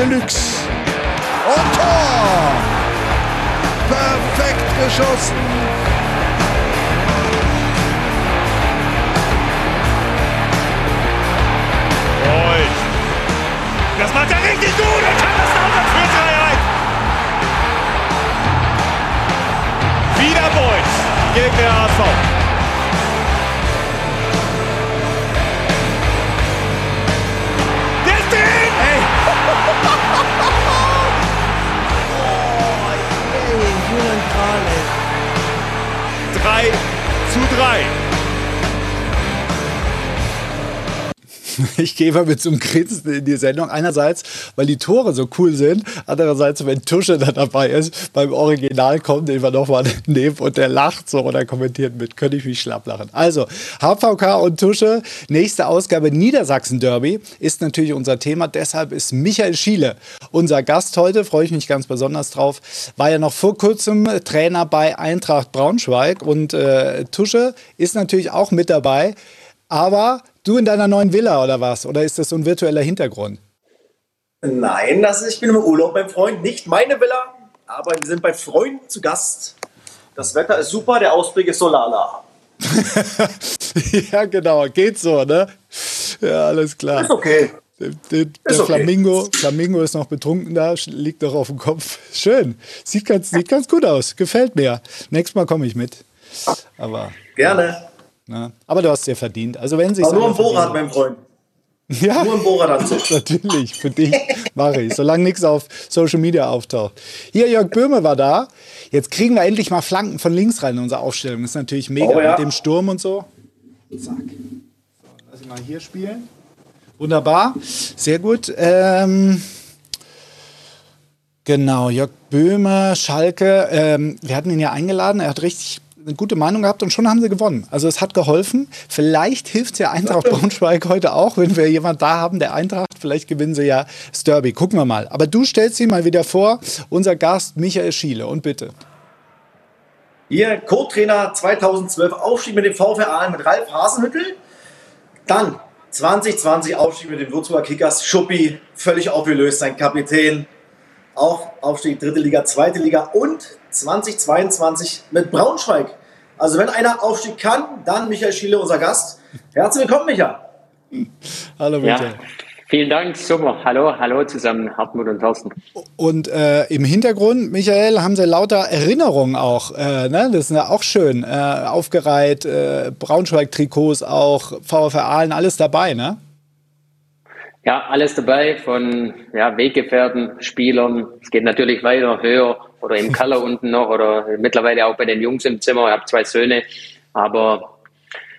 Deluxe. Und Tor! Perfekt geschossen. Das macht er richtig gut und Kaiserslautern führt 3-1. Wieder Beuth gegen der HSV. Drei Ich gehe mal mit einem Grinsen in die Sendung. Einerseits, weil die Tore so cool sind. Andererseits, wenn Tusche da dabei ist, beim Original kommt, den wir nochmal nehmen und der lacht so oder kommentiert mit. Könnte ich mich schlapp lachen. Also, HVK und Tusche. Nächste Ausgabe Niedersachsen Derby ist natürlich unser Thema. Deshalb ist Michael Schiele unser Gast heute. Freue ich mich ganz besonders drauf. War ja noch vor kurzem Trainer bei Eintracht Braunschweig und äh, Tusche ist natürlich auch mit dabei. Aber Du in deiner neuen Villa oder was? Oder ist das so ein virtueller Hintergrund? Nein, das ist, ich bin im Urlaub beim Freund. Nicht meine Villa, aber wir sind bei Freunden zu Gast. Das Wetter ist super, der Ausblick ist solala. ja, genau, geht so, ne? Ja, alles klar. Ist okay. Der, der, der okay. Flamingo, Flamingo ist noch betrunken da, liegt doch auf dem Kopf. Schön. Sieht ganz, sieht ganz gut aus. Gefällt mir. Nächstes Mal komme ich mit. Aber. Gerne. Ne? Aber du hast es ja verdient. Also wenn sich Aber nur ein Bohrrad, mein Freund. Ja, nur ein Bohrradanzug. Natürlich, für dich mache ich, solange nichts auf Social Media auftaucht. Hier, Jörg Böhme war da. Jetzt kriegen wir endlich mal Flanken von links rein in unsere Aufstellung. Das ist natürlich mega oh, ja. mit dem Sturm und so. Zack. Lass ich mal hier spielen. Wunderbar, sehr gut. Ähm, genau, Jörg Böhme, Schalke. Ähm, wir hatten ihn ja eingeladen. Er hat richtig eine gute Meinung gehabt und schon haben sie gewonnen. Also es hat geholfen. Vielleicht hilft es ja Eintracht Braunschweig heute auch, wenn wir jemanden da haben, der Eintracht. Vielleicht gewinnen sie ja das Derby. Gucken wir mal. Aber du stellst sie mal wieder vor, unser Gast Michael Schiele. Und bitte. Ihr Co-Trainer 2012 Aufstieg mit dem VfR mit Ralf Hasenhüttel. Dann 2020 Aufstieg mit den Würzburger Kickers. Schuppi, völlig aufgelöst, sein Kapitän. Auch Aufstieg dritte Liga, zweite Liga und 2022 mit Braunschweig. Also wenn einer Aufstieg kann, dann Michael Schiele, unser Gast. Herzlich willkommen, Michael. Hallo Michael. Ja. Vielen Dank, super. Hallo, hallo zusammen, Hartmut und Thorsten. Und äh, im Hintergrund, Michael, haben Sie lauter Erinnerungen auch. Äh, ne? Das ist ja auch schön. Äh, aufgereiht, äh, Braunschweig-Trikots auch, VfR Aalen, alles dabei, ne? Ja, alles dabei von ja, Weggefährten, Spielern. Es geht natürlich weiter, höher oder im Keller unten noch oder mittlerweile auch bei den Jungs im Zimmer. Ich habe zwei Söhne, aber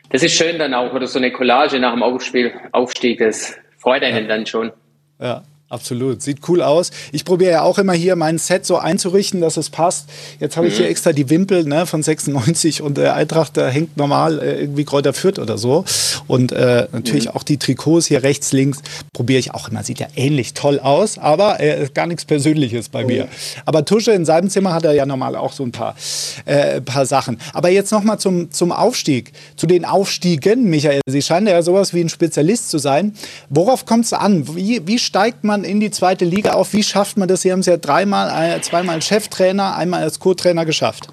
das ist schön dann auch oder so eine Collage nach dem Aufspiel, Aufstieg. Das freut einen ja. dann schon. Ja. Absolut, sieht cool aus. Ich probiere ja auch immer hier mein Set so einzurichten, dass es passt. Jetzt habe ich hier mhm. extra die Wimpel ne, von 96 und der Eintracht da hängt normal äh, irgendwie Kräuter Fürth oder so. Und äh, natürlich mhm. auch die Trikots hier rechts, links probiere ich auch immer. Sieht ja ähnlich toll aus, aber äh, gar nichts Persönliches bei mir. Oh. Aber Tusche in seinem Zimmer hat er ja normal auch so ein paar, äh, paar Sachen. Aber jetzt nochmal zum, zum Aufstieg, zu den Aufstiegen, Michael. Sie scheinen ja sowas wie ein Spezialist zu sein. Worauf kommt es an? Wie, wie steigt man man in die zweite Liga auf? Wie schafft man das? Sie haben es ja dreimal, äh, zweimal als Cheftrainer, einmal als Co-Trainer geschafft.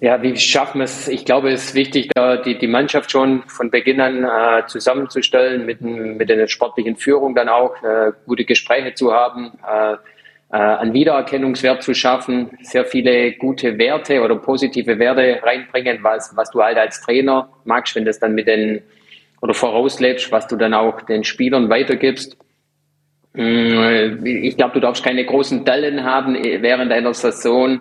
Ja, wie schaffen wir es? Ich glaube, es ist wichtig, da die, die Mannschaft schon von Beginn an äh, zusammenzustellen, mit, mit einer sportlichen Führung dann auch äh, gute Gespräche zu haben, äh, äh, einen Wiedererkennungswert zu schaffen, sehr viele gute Werte oder positive Werte reinbringen, was, was du halt als Trainer magst, wenn das dann mit den oder vorauslebst, was du dann auch den Spielern weitergibst. Mm, ich glaube, du darfst keine großen Dellen haben während einer Saison.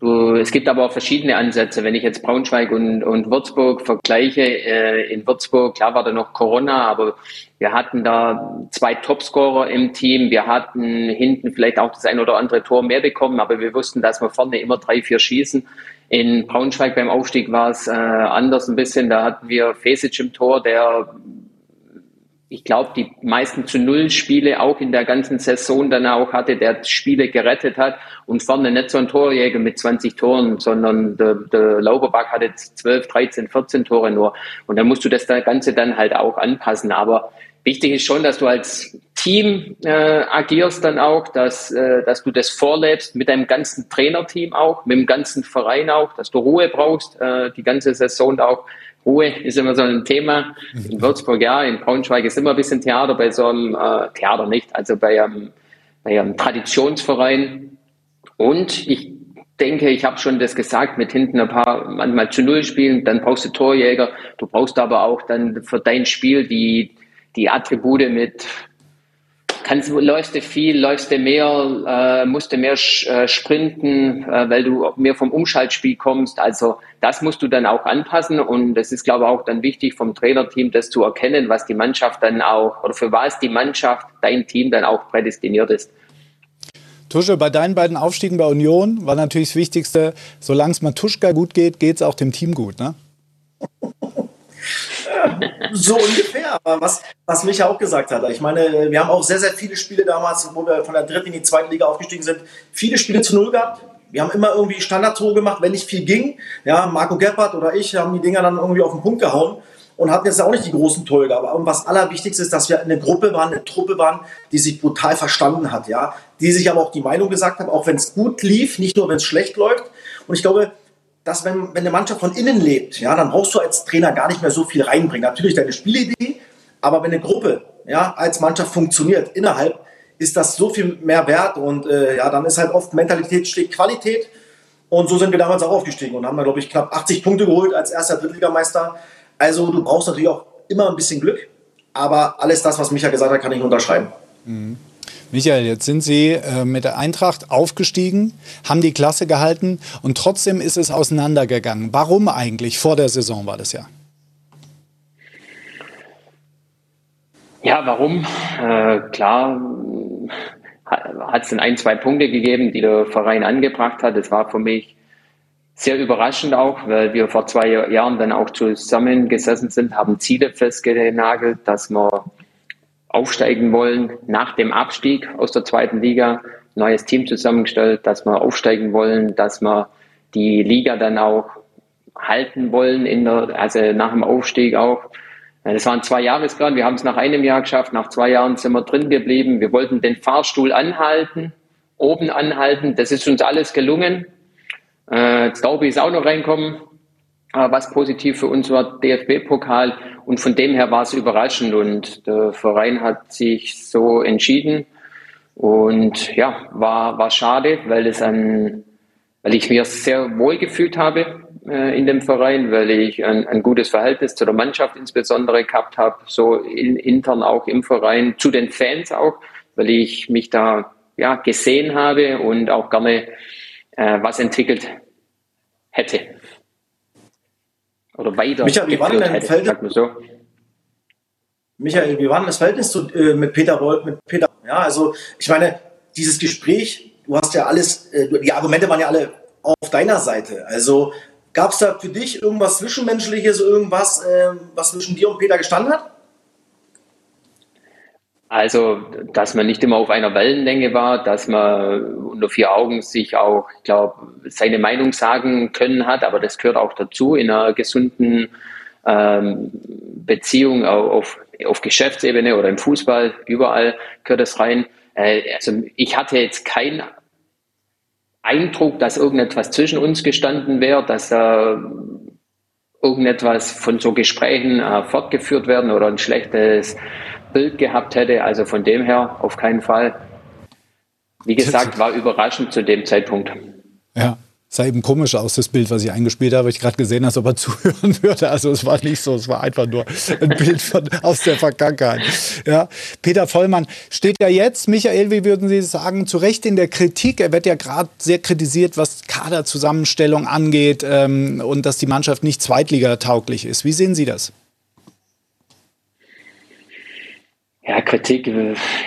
Du, es gibt aber auch verschiedene Ansätze. Wenn ich jetzt Braunschweig und, und Würzburg vergleiche, äh, in Würzburg, klar war da noch Corona, aber wir hatten da zwei Topscorer im Team. Wir hatten hinten vielleicht auch das ein oder andere Tor mehr bekommen, aber wir wussten, dass wir vorne immer drei, vier schießen. In Braunschweig beim Aufstieg war es äh, anders ein bisschen. Da hatten wir Fesic im Tor, der ich glaube, die meisten zu Null Spiele auch in der ganzen Saison dann auch hatte, der Spiele gerettet hat und vorne nicht so ein Torjäger mit 20 Toren, sondern der, der Lauberbach hatte 12, 13, 14 Tore nur. Und dann musst du das Ganze dann halt auch anpassen. Aber wichtig ist schon, dass du als Team äh, agierst dann auch, dass, äh, dass du das vorlebst mit deinem ganzen Trainerteam auch, mit dem ganzen Verein auch, dass du Ruhe brauchst, äh, die ganze Saison auch Ruhe ist immer so ein Thema. In Würzburg ja, in Braunschweig ist immer ein bisschen Theater bei so einem äh, Theater nicht, also bei einem, bei einem Traditionsverein. Und ich denke, ich habe schon das gesagt, mit hinten ein paar manchmal zu Null spielen, dann brauchst du Torjäger, du brauchst aber auch dann für dein Spiel die, die Attribute mit kannst, läufst du viel, läufst du mehr, äh, musst du mehr äh, sprinten, äh, weil du mehr vom Umschaltspiel kommst. Also das musst du dann auch anpassen und das ist, glaube ich, auch dann wichtig vom Trainerteam, das zu erkennen, was die Mannschaft dann auch oder für was die Mannschaft, dein Team dann auch prädestiniert ist. Tusche, bei deinen beiden Aufstiegen bei Union war natürlich das Wichtigste, solange es Matuschka gut geht, geht es auch dem Team gut, ne? so ungefähr. Was, was Micha auch gesagt hat, ich meine, wir haben auch sehr, sehr viele Spiele damals, wo wir von der dritten in die zweite Liga aufgestiegen sind, viele Spiele zu Null gehabt. Wir haben immer irgendwie Standardtore gemacht, wenn nicht viel ging. Ja, Marco Gebhardt oder ich haben die Dinger dann irgendwie auf den Punkt gehauen und hatten jetzt auch nicht die großen Tore. Aber was allerwichtigste ist, dass wir eine Gruppe waren, eine Truppe waren, die sich brutal verstanden hat, ja, die sich aber auch die Meinung gesagt hat, auch wenn es gut lief, nicht nur wenn es schlecht läuft. Und ich glaube, dass wenn, wenn eine Mannschaft von innen lebt, ja, dann brauchst du als Trainer gar nicht mehr so viel reinbringen. Natürlich deine Spielidee, aber wenn eine Gruppe ja, als Mannschaft funktioniert innerhalb, ist das so viel mehr wert und äh, ja, dann ist halt oft Mentalität schlägt Qualität und so sind wir damals auch aufgestiegen und haben glaube ich, knapp 80 Punkte geholt als erster Drittligameister. Also du brauchst natürlich auch immer ein bisschen Glück, aber alles das, was Micha gesagt hat, kann ich unterschreiben. Mhm. Michael, jetzt sind Sie äh, mit der Eintracht aufgestiegen, haben die Klasse gehalten und trotzdem ist es auseinandergegangen. Warum eigentlich? Vor der Saison war das ja. Ja, warum? Äh, klar hat es ein, zwei Punkte gegeben, die der Verein angebracht hat. Das war für mich sehr überraschend auch, weil wir vor zwei Jahren dann auch zusammengesessen sind, haben Ziele festgenagelt, dass wir aufsteigen wollen nach dem Abstieg aus der zweiten Liga, neues Team zusammengestellt, dass wir aufsteigen wollen, dass wir die Liga dann auch halten wollen, in der, also nach dem Aufstieg auch. Das waren zwei Jahresplan. Wir haben es nach einem Jahr geschafft. Nach zwei Jahren sind wir drin geblieben. Wir wollten den Fahrstuhl anhalten, oben anhalten. Das ist uns alles gelungen. Äh, Staubi ist auch noch reinkommen. was positiv für uns war, DFB-Pokal. Und von dem her war es überraschend und der Verein hat sich so entschieden. Und ja, war, war schade, weil es ein, weil ich mir sehr wohl gefühlt habe äh, in dem Verein, weil ich ein, ein gutes Verhältnis zu der Mannschaft insbesondere gehabt habe, so in, intern auch im Verein, zu den Fans auch, weil ich mich da ja, gesehen habe und auch gerne äh, was entwickelt hätte oder weiter Michael, wie war denn dein Verhältnis? So. Michael, wie war denn das Verhältnis zu, äh, mit Peter Wolf, mit Peter? Ja, also ich meine, dieses Gespräch, du hast ja alles, äh, die Argumente waren ja alle auf deiner Seite. Also gab es da für dich irgendwas Zwischenmenschliches, irgendwas, äh, was zwischen dir und Peter gestanden hat? Also, dass man nicht immer auf einer Wellenlänge war, dass man unter vier Augen sich auch, ich glaube, seine Meinung sagen können hat, aber das gehört auch dazu in einer gesunden ähm, Beziehung auf, auf Geschäftsebene oder im Fußball, überall gehört das rein. Äh, also ich hatte jetzt keinen Eindruck, dass irgendetwas zwischen uns gestanden wäre, dass äh, irgendetwas von so Gesprächen äh, fortgeführt werden oder ein schlechtes Bild gehabt hätte. Also von dem her auf keinen Fall. Wie gesagt, war überraschend zu dem Zeitpunkt. Ja, sah eben komisch aus, das Bild, was ich eingespielt habe. Ich gerade gesehen, als ob er zuhören würde. Also es war nicht so, es war einfach nur ein Bild von, aus der Vergangenheit. Ja, Peter Vollmann steht ja jetzt, Michael, wie würden Sie sagen, zu Recht in der Kritik. Er wird ja gerade sehr kritisiert, was Kaderzusammenstellung angeht ähm, und dass die Mannschaft nicht zweitligatauglich ist. Wie sehen Sie das? Ja, Kritik,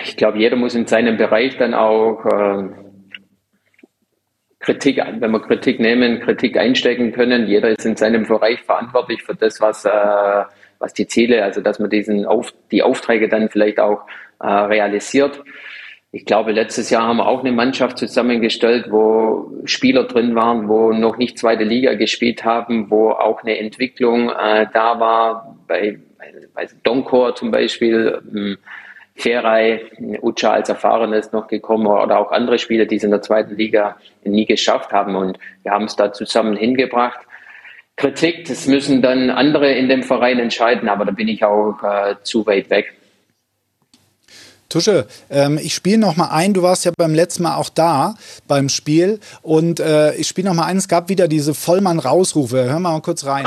ich glaube, jeder muss in seinem Bereich dann auch äh, Kritik, wenn wir Kritik nehmen, Kritik einstecken können. Jeder ist in seinem Bereich verantwortlich für das, was, äh, was die Ziele, also dass man diesen auf, die Aufträge dann vielleicht auch äh, realisiert. Ich glaube, letztes Jahr haben wir auch eine Mannschaft zusammengestellt, wo Spieler drin waren, wo noch nicht zweite Liga gespielt haben, wo auch eine Entwicklung äh, da war. Bei, bei Donkor zum Beispiel, ähm, Ferai, Ucha als Erfahrenes noch gekommen oder auch andere Spieler, die es in der zweiten Liga nie geschafft haben. Und wir haben es da zusammen hingebracht. Kritik, das müssen dann andere in dem Verein entscheiden, aber da bin ich auch äh, zu weit weg. Tusche, ähm, ich spiele noch mal ein. Du warst ja beim letzten Mal auch da beim Spiel und äh, ich spiele noch mal ein. Es gab wieder diese Vollmann-Rausrufe. Hör mal kurz rein.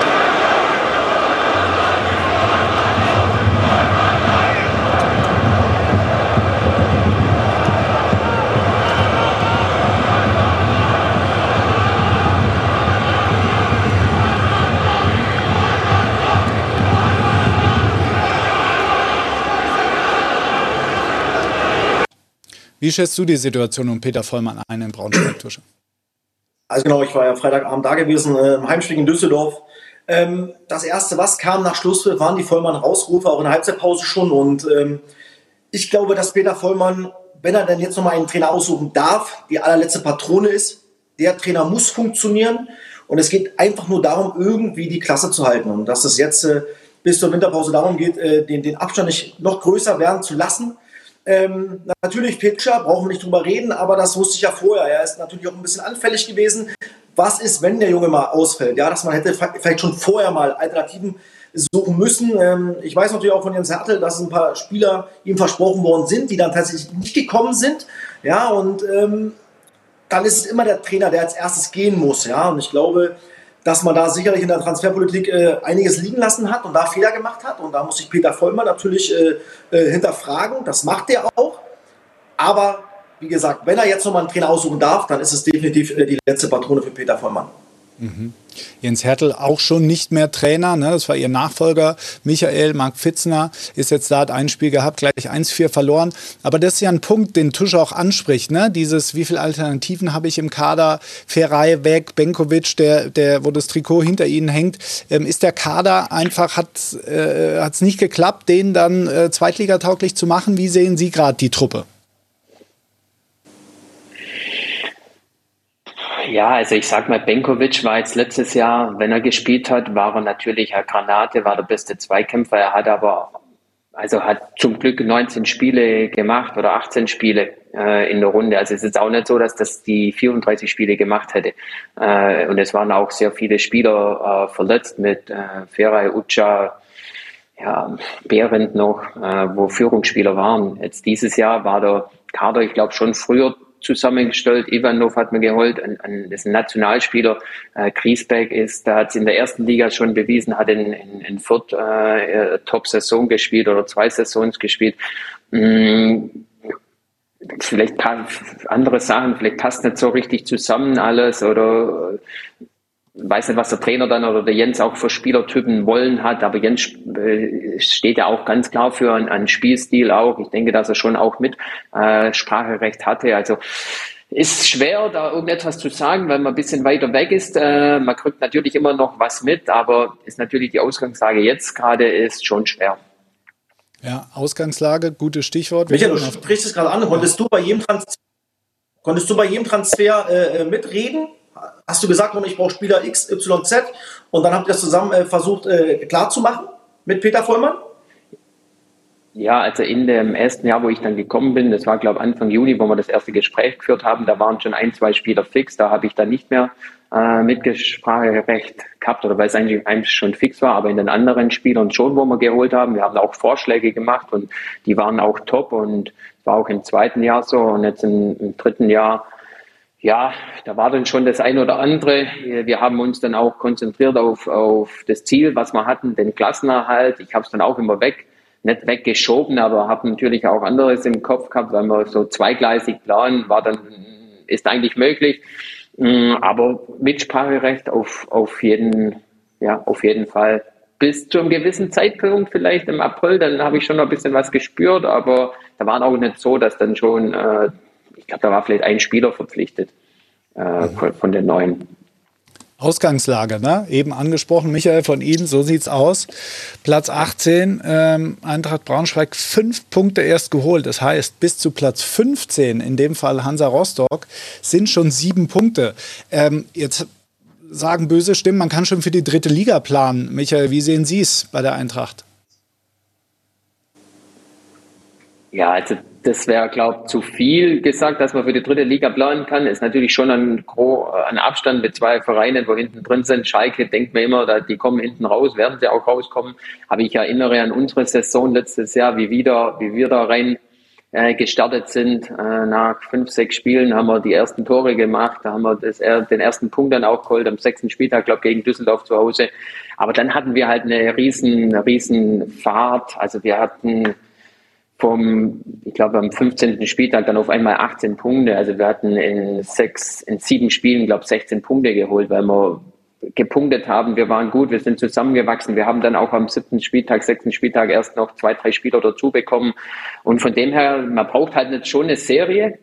Wie schätzt du die Situation um Peter Vollmann ein in Braunschweig, Tusche? Also genau, ich war ja Freitagabend da gewesen, äh, im Heimspiel in Düsseldorf. Ähm, das erste, was kam nach Schlusspfiff, waren die Vollmann-Rausrufe, auch in der Halbzeitpause schon. Und ähm, ich glaube, dass Peter Vollmann, wenn er dann jetzt nochmal einen Trainer aussuchen darf, die allerletzte Patrone ist. Der Trainer muss funktionieren. Und es geht einfach nur darum, irgendwie die Klasse zu halten. Und dass es jetzt äh, bis zur Winterpause darum geht, äh, den Abstand nicht noch größer werden zu lassen. Ähm, natürlich Pitcher, brauchen wir nicht drüber reden, aber das wusste ich ja vorher. Er ist natürlich auch ein bisschen anfällig gewesen. Was ist, wenn der Junge mal ausfällt? Ja, dass man hätte vielleicht schon vorher mal Alternativen suchen müssen. Ähm, ich weiß natürlich auch von Jens Hertel, dass ein paar Spieler ihm versprochen worden sind, die dann tatsächlich nicht gekommen sind. Ja, und ähm, dann ist es immer der Trainer, der als erstes gehen muss. Ja, und ich glaube, dass man da sicherlich in der Transferpolitik äh, einiges liegen lassen hat und da Fehler gemacht hat. Und da muss sich Peter Vollmann natürlich äh, äh, hinterfragen. Das macht er auch. Aber wie gesagt, wenn er jetzt nochmal einen Trainer aussuchen darf, dann ist es definitiv äh, die letzte Patrone für Peter Vollmann. Mhm. Jens Hertel auch schon nicht mehr Trainer, ne? das war ihr Nachfolger. Michael, Marc Fitzner ist jetzt da, hat ein Spiel gehabt, gleich 1-4 verloren. Aber das ist ja ein Punkt, den Tusch auch anspricht. Ne? Dieses, wie viele Alternativen habe ich im Kader? Ferrei weg, Benkovic, der, der, wo das Trikot hinter ihnen hängt. Ähm, ist der Kader einfach, hat es äh, nicht geklappt, den dann äh, zweitligatauglich zu machen? Wie sehen Sie gerade die Truppe? Ja, also ich sag mal, Benkovic war jetzt letztes Jahr, wenn er gespielt hat, war er natürlich eine Granate, war der beste Zweikämpfer. Er hat aber, also hat zum Glück 19 Spiele gemacht oder 18 Spiele äh, in der Runde. Also es ist auch nicht so, dass das die 34 Spiele gemacht hätte. Äh, und es waren auch sehr viele Spieler äh, verletzt mit äh, Feray, Ucha, ja, Behrendt noch, äh, wo Führungsspieler waren. Jetzt dieses Jahr war der Kader, ich glaube, schon früher zusammengestellt. Ivanov hat mir geholt, ein, ein, ist ein Nationalspieler. Äh, Griesbeck ist, da hat es in der ersten Liga schon bewiesen, hat in, in, in Fürth äh, Top-Saison gespielt oder zwei Saisons gespielt. Mm, vielleicht andere Sachen, vielleicht passt nicht so richtig zusammen alles oder weiß nicht, was der Trainer dann oder der Jens auch für Spielertypen wollen hat, aber Jens äh, steht ja auch ganz klar für einen, einen Spielstil auch. Ich denke, dass er schon auch mit äh, Spracherecht hatte. Also ist schwer, da irgendetwas zu sagen, weil man ein bisschen weiter weg ist. Äh, man kriegt natürlich immer noch was mit, aber ist natürlich die Ausgangslage jetzt gerade ist schon schwer. Ja, Ausgangslage, gutes Stichwort. Michael, du sprichst es gerade an. Konntest du bei jedem Transfer, konntest du bei jedem Transfer äh, mitreden? Hast du gesagt, ich brauche Spieler X, Y, Z und dann habt ihr das zusammen äh, versucht äh, klarzumachen mit Peter Vollmann? Ja, also in dem ersten Jahr, wo ich dann gekommen bin, das war glaube ich Anfang Juni, wo wir das erste Gespräch geführt haben, da waren schon ein, zwei Spieler fix, da habe ich dann nicht mehr äh, Mitgespracherecht gehabt oder weil es eigentlich, eigentlich schon fix war, aber in den anderen Spielern schon, wo wir geholt haben. Wir haben auch Vorschläge gemacht und die waren auch top und war auch im zweiten Jahr so und jetzt im, im dritten Jahr ja, da war dann schon das ein oder andere. Wir haben uns dann auch konzentriert auf, auf das Ziel, was wir hatten, den Klassenerhalt. Ich habe es dann auch immer weg, nicht weggeschoben, aber habe natürlich auch anderes im Kopf gehabt, weil wir so zweigleisig planen, war dann, ist eigentlich möglich. Mm, aber Mitspracherecht auf, auf jeden, ja, auf jeden Fall. Bis zu einem gewissen Zeitpunkt, vielleicht im April, dann habe ich schon noch ein bisschen was gespürt, aber da war auch nicht so, dass dann schon äh, ich glaube, da war vielleicht ein Spieler verpflichtet äh, von, von den neuen. Ausgangslage, ne? Eben angesprochen, Michael, von Ihnen, so sieht's aus. Platz 18, ähm, Eintracht Braunschweig, fünf Punkte erst geholt. Das heißt, bis zu Platz 15, in dem Fall Hansa Rostock, sind schon sieben Punkte. Ähm, jetzt sagen böse Stimmen, man kann schon für die dritte Liga planen. Michael, wie sehen Sie es bei der Eintracht? Ja, also das wäre, glaube ich, zu viel gesagt, dass man für die dritte Liga planen kann. Ist natürlich schon ein, ein Abstand mit zwei Vereinen, wo hinten drin sind. Schalke denkt man immer, die kommen hinten raus, werden sie auch rauskommen. Aber ich erinnere an unsere Saison letztes Jahr, wie, wieder, wie wir da rein äh, gestartet sind. Äh, nach fünf, sechs Spielen haben wir die ersten Tore gemacht. Da haben wir das, den ersten Punkt dann auch geholt am sechsten Spieltag, glaube gegen Düsseldorf zu Hause. Aber dann hatten wir halt eine riesen, riesen Fahrt. Also wir hatten vom, ich glaube, am 15. Spieltag dann auf einmal 18 Punkte. Also wir hatten in sechs, in sieben Spielen, glaube ich, 16 Punkte geholt, weil wir gepunktet haben. Wir waren gut, wir sind zusammengewachsen. Wir haben dann auch am siebten Spieltag, sechsten Spieltag erst noch zwei, drei Spieler dazu bekommen. Und von dem her, man braucht halt nicht schon eine Serie.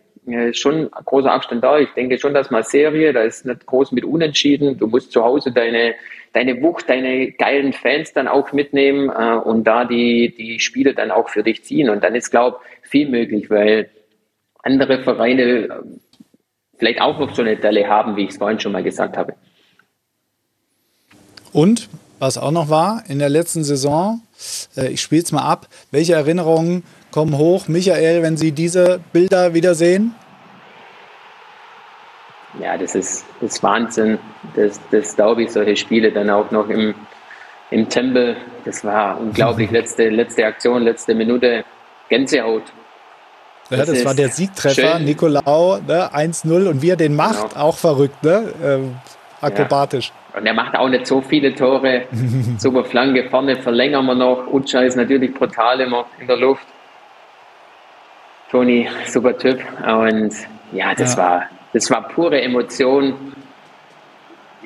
Schon großer Abstand da. Ich denke schon, dass mal Serie, da ist nicht groß mit Unentschieden. Du musst zu Hause deine deine Wucht, deine geilen Fans dann auch mitnehmen äh, und da die, die Spiele dann auch für dich ziehen. Und dann ist, glaube ich, viel möglich, weil andere Vereine äh, vielleicht auch noch so eine Delle haben, wie ich es vorhin schon mal gesagt habe. Und was auch noch war, in der letzten Saison, äh, ich spiele es mal ab, welche Erinnerungen kommen hoch, Michael, wenn Sie diese Bilder wieder sehen? Ja, das ist, das ist Wahnsinn. Das, das glaube ich, solche Spiele dann auch noch im, im Tempel. Das war unglaublich. Letzte, letzte Aktion, letzte Minute, Gänsehaut. Ja, das, das war der Siegtreffer, schön. Nicolau, ne, 1-0 und wie er den macht, genau. auch verrückt, ne? Ähm, akrobatisch. Ja. Und er macht auch nicht so viele Tore. Super Flanke, vorne verlängern wir noch. Utscha ist natürlich brutal immer in der Luft. Toni, super Typ. Und ja, das ja. war das war pure Emotion.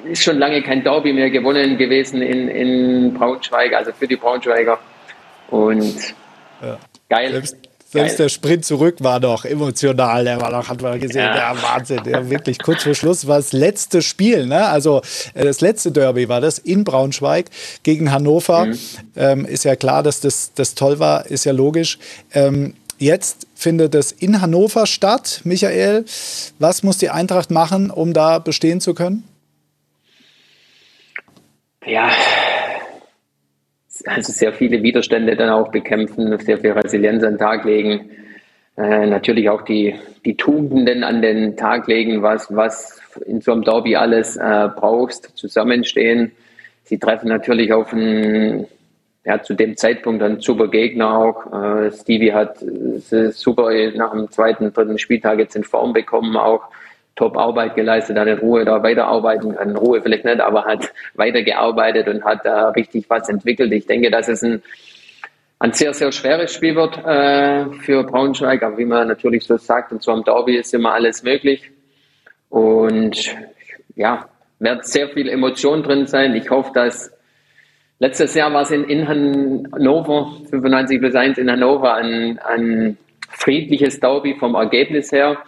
Ist schon lange kein Derby mehr gewonnen gewesen in, in Braunschweig, also für die Braunschweiger. Und ja. geil. Selbst, selbst der Sprint zurück war doch emotional. Der war doch, hat man gesehen, ja, ja Wahnsinn. Ja, wirklich kurz vor Schluss war das letzte Spiel, ne? Also äh, das letzte Derby war das in Braunschweig gegen Hannover. Mhm. Ähm, ist ja klar, dass das, das toll war, ist ja logisch. Ähm, Jetzt findet es in Hannover statt. Michael, was muss die Eintracht machen, um da bestehen zu können? Ja, also sehr viele Widerstände dann auch bekämpfen, sehr viel Resilienz an den Tag legen. Äh, natürlich auch die, die Tugenden an den Tag legen, was, was in so einem Derby alles äh, brauchst, zusammenstehen. Sie treffen natürlich auf ein hat zu dem Zeitpunkt einen super Gegner auch. Äh, Stevie hat äh, super nach dem zweiten, dritten Spieltag jetzt in Form bekommen, auch top Arbeit geleistet, hat in Ruhe da weiterarbeiten, in Ruhe vielleicht nicht, aber hat weitergearbeitet und hat da richtig was entwickelt. Ich denke, dass es ein, ein sehr, sehr schweres Spiel wird äh, für Braunschweig, aber wie man natürlich so sagt, und so am Derby ist immer alles möglich. Und ja, wird sehr viel Emotion drin sein. Ich hoffe, dass Letztes Jahr war es in, in Hannover, 95 plus 1 in Hannover, ein, ein friedliches Derby vom Ergebnis her.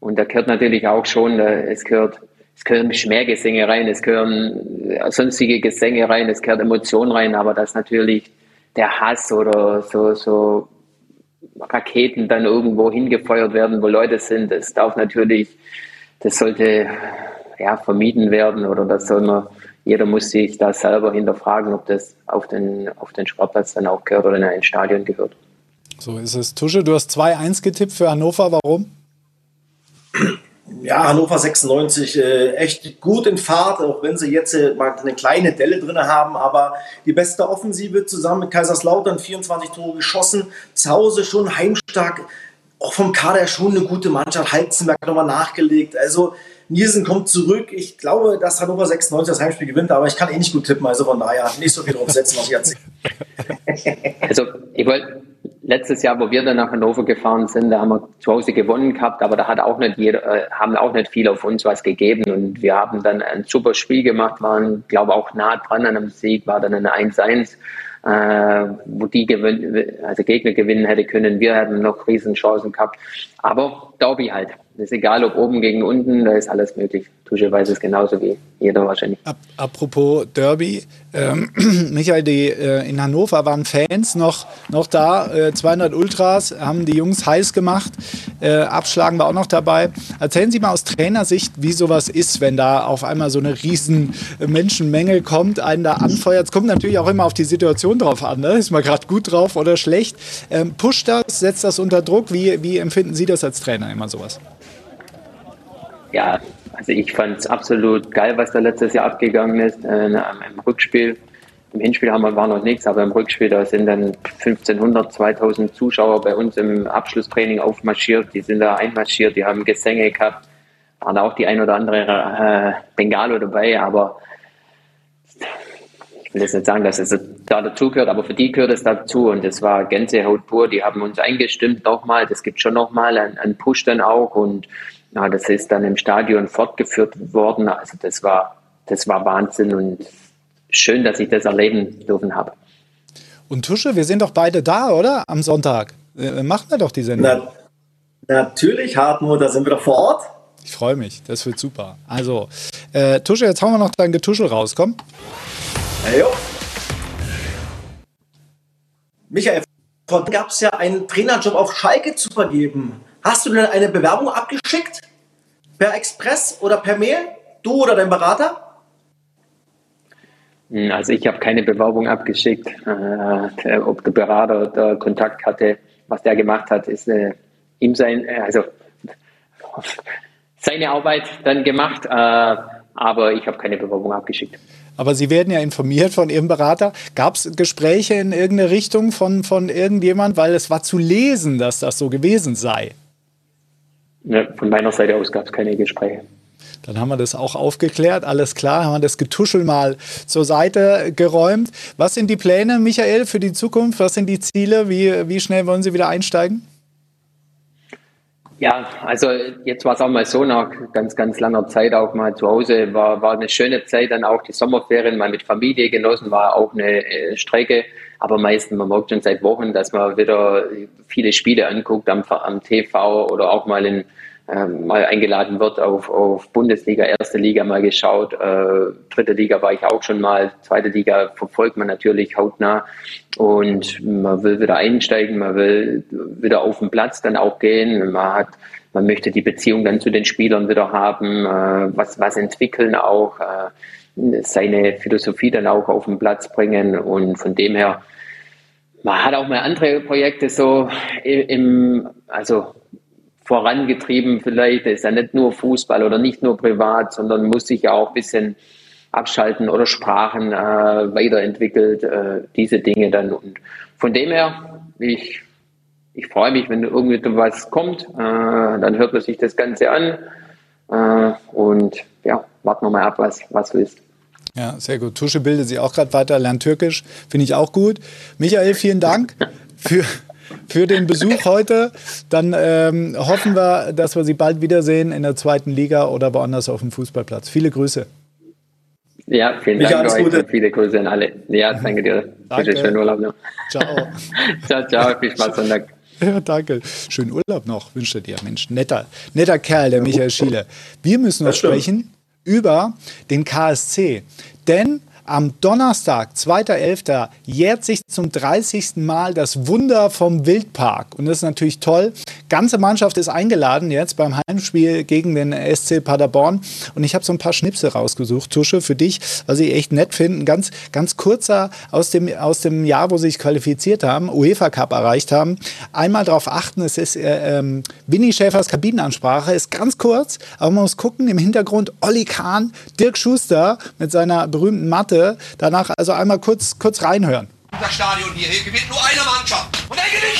Und da gehört natürlich auch schon, äh, es gehört, es gehören Schmähgesänge rein, es gehören äh, sonstige Gesänge rein, es gehört Emotion rein, aber dass natürlich der Hass oder so, so Raketen dann irgendwo hingefeuert werden, wo Leute sind, das darf natürlich, das sollte ja vermieden werden oder das soll man jeder muss sich da selber hinterfragen, ob das auf den, auf den Sportplatz dann auch gehört oder in ein Stadion gehört. So ist es. Tusche, du hast 2-1 getippt für Hannover. Warum? Ja, Hannover 96 äh, echt gut in Fahrt, auch wenn sie jetzt äh, mal eine kleine Delle drin haben, aber die beste Offensive zusammen mit Kaiserslautern, 24 Tore geschossen, zu Hause schon heimstark, auch vom Kader schon eine gute Mannschaft, Heizenberg nochmal nachgelegt, also Nielsen kommt zurück. Ich glaube, dass Hannover 96 das Heimspiel gewinnt, aber ich kann eh nicht gut tippen. Also von daher nicht so viel drauf setzen, was ich erzähle. Also, ich wollte letztes Jahr, wo wir dann nach Hannover gefahren sind, da haben wir zu Hause gewonnen gehabt, aber da hat auch nicht jeder, äh, haben auch nicht viel auf uns was gegeben und wir haben dann ein super Spiel gemacht, waren, glaube auch nah dran an einem Sieg, war dann ein 1-1. Äh, wo die gewinnen, also Gegner gewinnen hätte können. Wir hätten noch Riesenchancen gehabt. Aber Derby halt. Ist egal, ob oben gegen unten, da ist alles möglich. Tusche weiß es genauso wie jeder wahrscheinlich. apropos Derby, ähm, Michael, die, äh, in Hannover waren Fans noch, noch da, äh, 200 Ultras, haben die Jungs heiß gemacht, äh, Abschlagen war auch noch dabei. Erzählen Sie mal aus Trainersicht, wie sowas ist, wenn da auf einmal so eine riesen Menschenmenge kommt, einen da anfeuert. Es kommt natürlich auch immer auf die Situation drauf an, ne? ist man gerade gut drauf oder schlecht. Ähm, pusht das, setzt das unter Druck? Wie, wie empfinden Sie das als Trainer immer sowas? Ja, also ich fand es absolut geil, was da letztes Jahr abgegangen ist äh, im Rückspiel. Im Hinspiel haben wir, war noch nichts, aber im Rückspiel, da sind dann 1500, 2000 Zuschauer bei uns im Abschlusstraining aufmarschiert. Die sind da einmarschiert, die haben Gesänge gehabt. Waren auch die ein oder andere äh, Bengalo dabei, aber ich will jetzt nicht sagen, dass es da dazugehört, aber für die gehört es dazu und das war Gänsehaut pur. Die haben uns eingestimmt nochmal, das gibt schon nochmal einen, einen Push dann auch und ja, das ist dann im Stadion fortgeführt worden. Also das war, das war Wahnsinn und schön, dass ich das erleben dürfen habe. Und Tusche, wir sind doch beide da, oder? Am Sonntag. Äh, machen wir doch die Sendung. Na, natürlich, Hartmut, da sind wir doch vor Ort. Ich freue mich, das wird super. Also, äh, Tusche, jetzt hauen wir noch dein Getuschel raus, komm. Ja, jo. Michael, gab es ja einen Trainerjob auf Schalke zu vergeben. Hast du denn eine Bewerbung abgeschickt? Per Express oder per Mail? Du oder dein Berater? Hm, also ich habe keine Bewerbung abgeschickt. Äh, ob der Berater da Kontakt hatte, was der gemacht hat, ist äh, ihm sein, äh, also seine Arbeit dann gemacht. Aber ich habe keine Bewerbung abgeschickt. Aber Sie werden ja informiert von Ihrem Berater. Gab es Gespräche in irgendeine Richtung von, von irgendjemand? Weil es war zu lesen, dass das so gewesen sei. Ne, von meiner Seite aus gab es keine Gespräche. Dann haben wir das auch aufgeklärt, alles klar, haben wir das Getuschel mal zur Seite geräumt. Was sind die Pläne, Michael, für die Zukunft? Was sind die Ziele? Wie, wie schnell wollen Sie wieder einsteigen? Ja, also jetzt war es auch mal so nach ganz, ganz langer Zeit auch mal zu Hause. War, war eine schöne Zeit, dann auch die Sommerferien mal mit Familie genossen, war auch eine äh, Strecke. Aber meistens, man merkt schon seit Wochen, dass man wieder viele Spiele anguckt am, am TV oder auch mal in ähm, mal eingeladen wird auf, auf Bundesliga, erste Liga mal geschaut, äh, dritte Liga war ich auch schon mal, zweite Liga verfolgt man natürlich hautnah. Und man will wieder einsteigen, man will wieder auf den Platz dann auch gehen, man hat man möchte die Beziehung dann zu den Spielern wieder haben, äh, was, was entwickeln auch, äh, seine Philosophie dann auch auf den Platz bringen. Und von dem her, man hat auch mal andere Projekte so im, also vorangetrieben vielleicht. Ist ja nicht nur Fußball oder nicht nur privat, sondern muss sich ja auch ein bisschen abschalten oder Sprachen äh, weiterentwickelt, äh, diese Dinge dann. Und von dem her, ich, ich freue mich, wenn irgendwie was kommt, äh, dann hört man sich das Ganze an äh, und ja, warten wir mal ab, was, was so ist. Ja, sehr gut. Tusche bildet sich auch gerade weiter, lernt Türkisch, finde ich auch gut. Michael, vielen Dank für, für den Besuch heute. Dann ähm, hoffen wir, dass wir Sie bald wiedersehen in der zweiten Liga oder woanders auf dem Fußballplatz. Viele Grüße. Ja, vielen Dank alles euch Gute. und viele Grüße an alle. Ja, danke dir. Danke. Bitte schönen Urlaub noch. Ciao. ciao, ciao. Viel Spaß Sonntag. Ja, danke. Schönen Urlaub noch, wünsche dir. Mensch, netter, netter Kerl, der Michael Schiele. Wir müssen noch sprechen über den KSC. Denn am Donnerstag, 2.11., jährt sich zum 30. Mal das Wunder vom Wildpark. Und das ist natürlich toll. Ganze Mannschaft ist eingeladen jetzt beim Heimspiel gegen den SC Paderborn. Und ich habe so ein paar Schnipsel rausgesucht, Tusche, für dich, was ich echt nett finde. Ganz, ganz kurzer aus dem, aus dem Jahr, wo sie sich qualifiziert haben, UEFA Cup erreicht haben. Einmal darauf achten, es ist äh, ähm, Winnie Schäfers Kabinenansprache, ist ganz kurz, aber man muss gucken, im Hintergrund Olli Kahn, Dirk Schuster mit seiner berühmten Matte. Danach also einmal kurz, kurz reinhören. Das Stadion hier, hier gewinnt nur eine Mannschaft. Und er gewinnt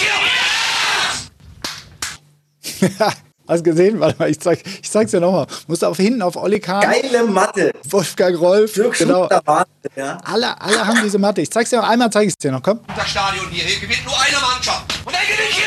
hier. Hast gesehen? Warte mal, ich, zeig, ich zeig's dir nochmal. Musst du auf hinten auf Olli Kahn, Geile Matte. Wolfgang Rolf, Dirk genau. Wahnsinn, ja. Alle, alle haben diese Matte. Ich zeig's dir noch einmal, zeige ich es dir noch. Komm. Das Stadion hier, hier gewinnt nur eine Mannschaft. Und er gewinnt hier.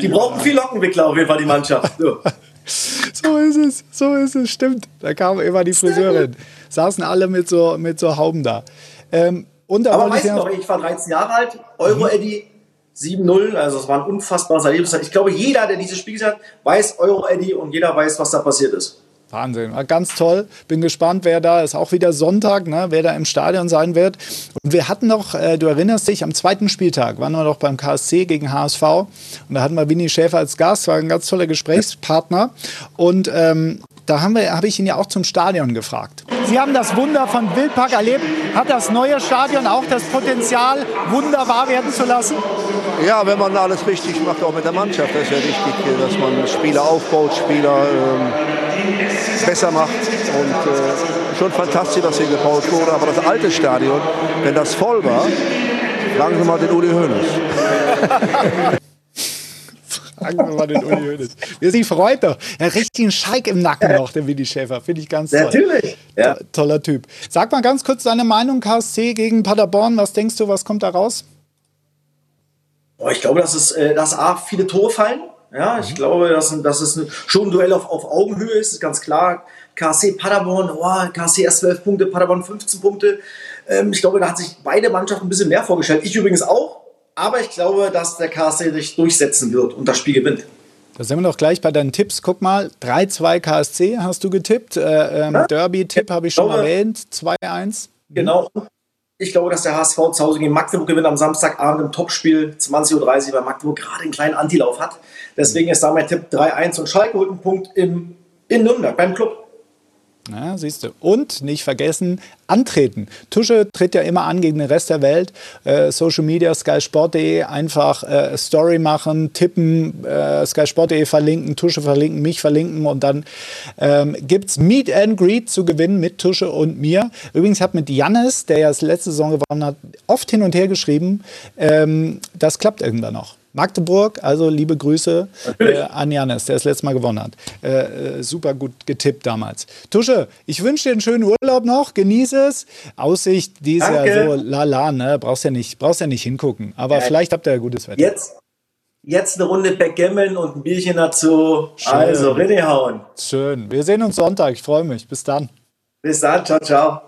Die brauchen viel Lockenwickler auf jeden Fall, die Mannschaft. So. So ist es, so ist es, stimmt. Da kam immer die Friseurin. Saßen alle mit so, mit so Hauben da. Ähm, und da Aber weißt du noch, ich war 13 Jahre alt, Euro-Eddy, 7-0, also es war ein unfassbares Erlebnis. Ich glaube, jeder, der dieses Spiel gesehen hat, weiß Euro Eddie und jeder weiß, was da passiert ist. Wahnsinn, war ganz toll. Bin gespannt, wer da ist. Auch wieder Sonntag, ne, wer da im Stadion sein wird. Und wir hatten noch, äh, du erinnerst dich, am zweiten Spieltag waren wir noch beim KSC gegen HSV. Und da hatten wir Winnie Schäfer als Gast, war ein ganz toller Gesprächspartner. Und ähm, da habe ich ihn ja auch zum Stadion gefragt. Sie haben das Wunder von Wildpark erlebt. Hat das neue Stadion auch das Potenzial, wunderbar werden zu lassen? Ja, wenn man alles richtig macht, auch mit der Mannschaft. Das ist ja wichtig, dass man Spieler aufbaut, Spieler ähm, besser macht. Und äh, schon fantastisch, was hier gebaut wurde. Aber das alte Stadion, wenn das voll war, fragen Sie mal den Uli Hoeneß. Fragen wir mal den Uli Hoeneß. Wer sich freut doch. Er hat richtig einen Schalk im Nacken noch, der Willi Schäfer. Finde ich ganz toll. Natürlich. Ja. To- Toller Typ. Sag mal ganz kurz deine Meinung, KSC gegen Paderborn. Was denkst du, was kommt da raus? Boah, ich glaube, dass es, äh, dass A, viele Tore fallen. Ja, ich glaube, dass, dass es schon ein Duell auf, auf Augenhöhe ist, ist ganz klar. KC Paderborn, oh, KC erst 12 Punkte, Paderborn 15 Punkte. Ähm, ich glaube, da hat sich beide Mannschaften ein bisschen mehr vorgestellt. Ich übrigens auch. Aber ich glaube, dass der KC sich durchsetzen wird und das Spiel gewinnt. Da sind wir doch gleich bei deinen Tipps. Guck mal, 3-2 KSC hast du getippt. Äh, ähm, Ja. Derby-Tipp habe ich schon glaube- erwähnt. 2-1. Genau. Ich glaube, dass der HSV zu Hause gegen Magdeburg gewinnt am Samstagabend im Topspiel 20.30 Uhr, weil Magdeburg gerade einen kleinen Antilauf hat. Deswegen ist da mein Tipp 3-1 und Schalke holt einen Punkt im, in Nürnberg beim Club. Ja, siehst du. Und nicht vergessen, antreten. Tusche tritt ja immer an gegen den Rest der Welt. Äh, Social Media, skysport.de, einfach äh, Story machen, tippen, äh, skysport.de verlinken, Tusche verlinken, mich verlinken und dann ähm, gibt es Meet and Greet zu gewinnen mit Tusche und mir. Übrigens hat mit Jannis, der ja das letzte Saison gewonnen hat, oft hin und her geschrieben. Ähm, das klappt irgendwann noch. Magdeburg, also liebe Grüße äh, an Janis, der das letzte Mal gewonnen hat. Äh, äh, super gut getippt damals. Tusche, ich wünsche dir einen schönen Urlaub noch, genieße es. Aussicht, die ist ja so lala, ne? Brauchst ja nicht, brauchst ja nicht hingucken. Aber Ja. vielleicht habt ihr ja gutes Wetter. Jetzt, jetzt eine Runde Backgammon und ein Bierchen dazu. Schön. Also, reinhauen. Schön. Wir sehen uns Sonntag. Ich freue mich. Bis dann. Bis dann. Ciao, ciao.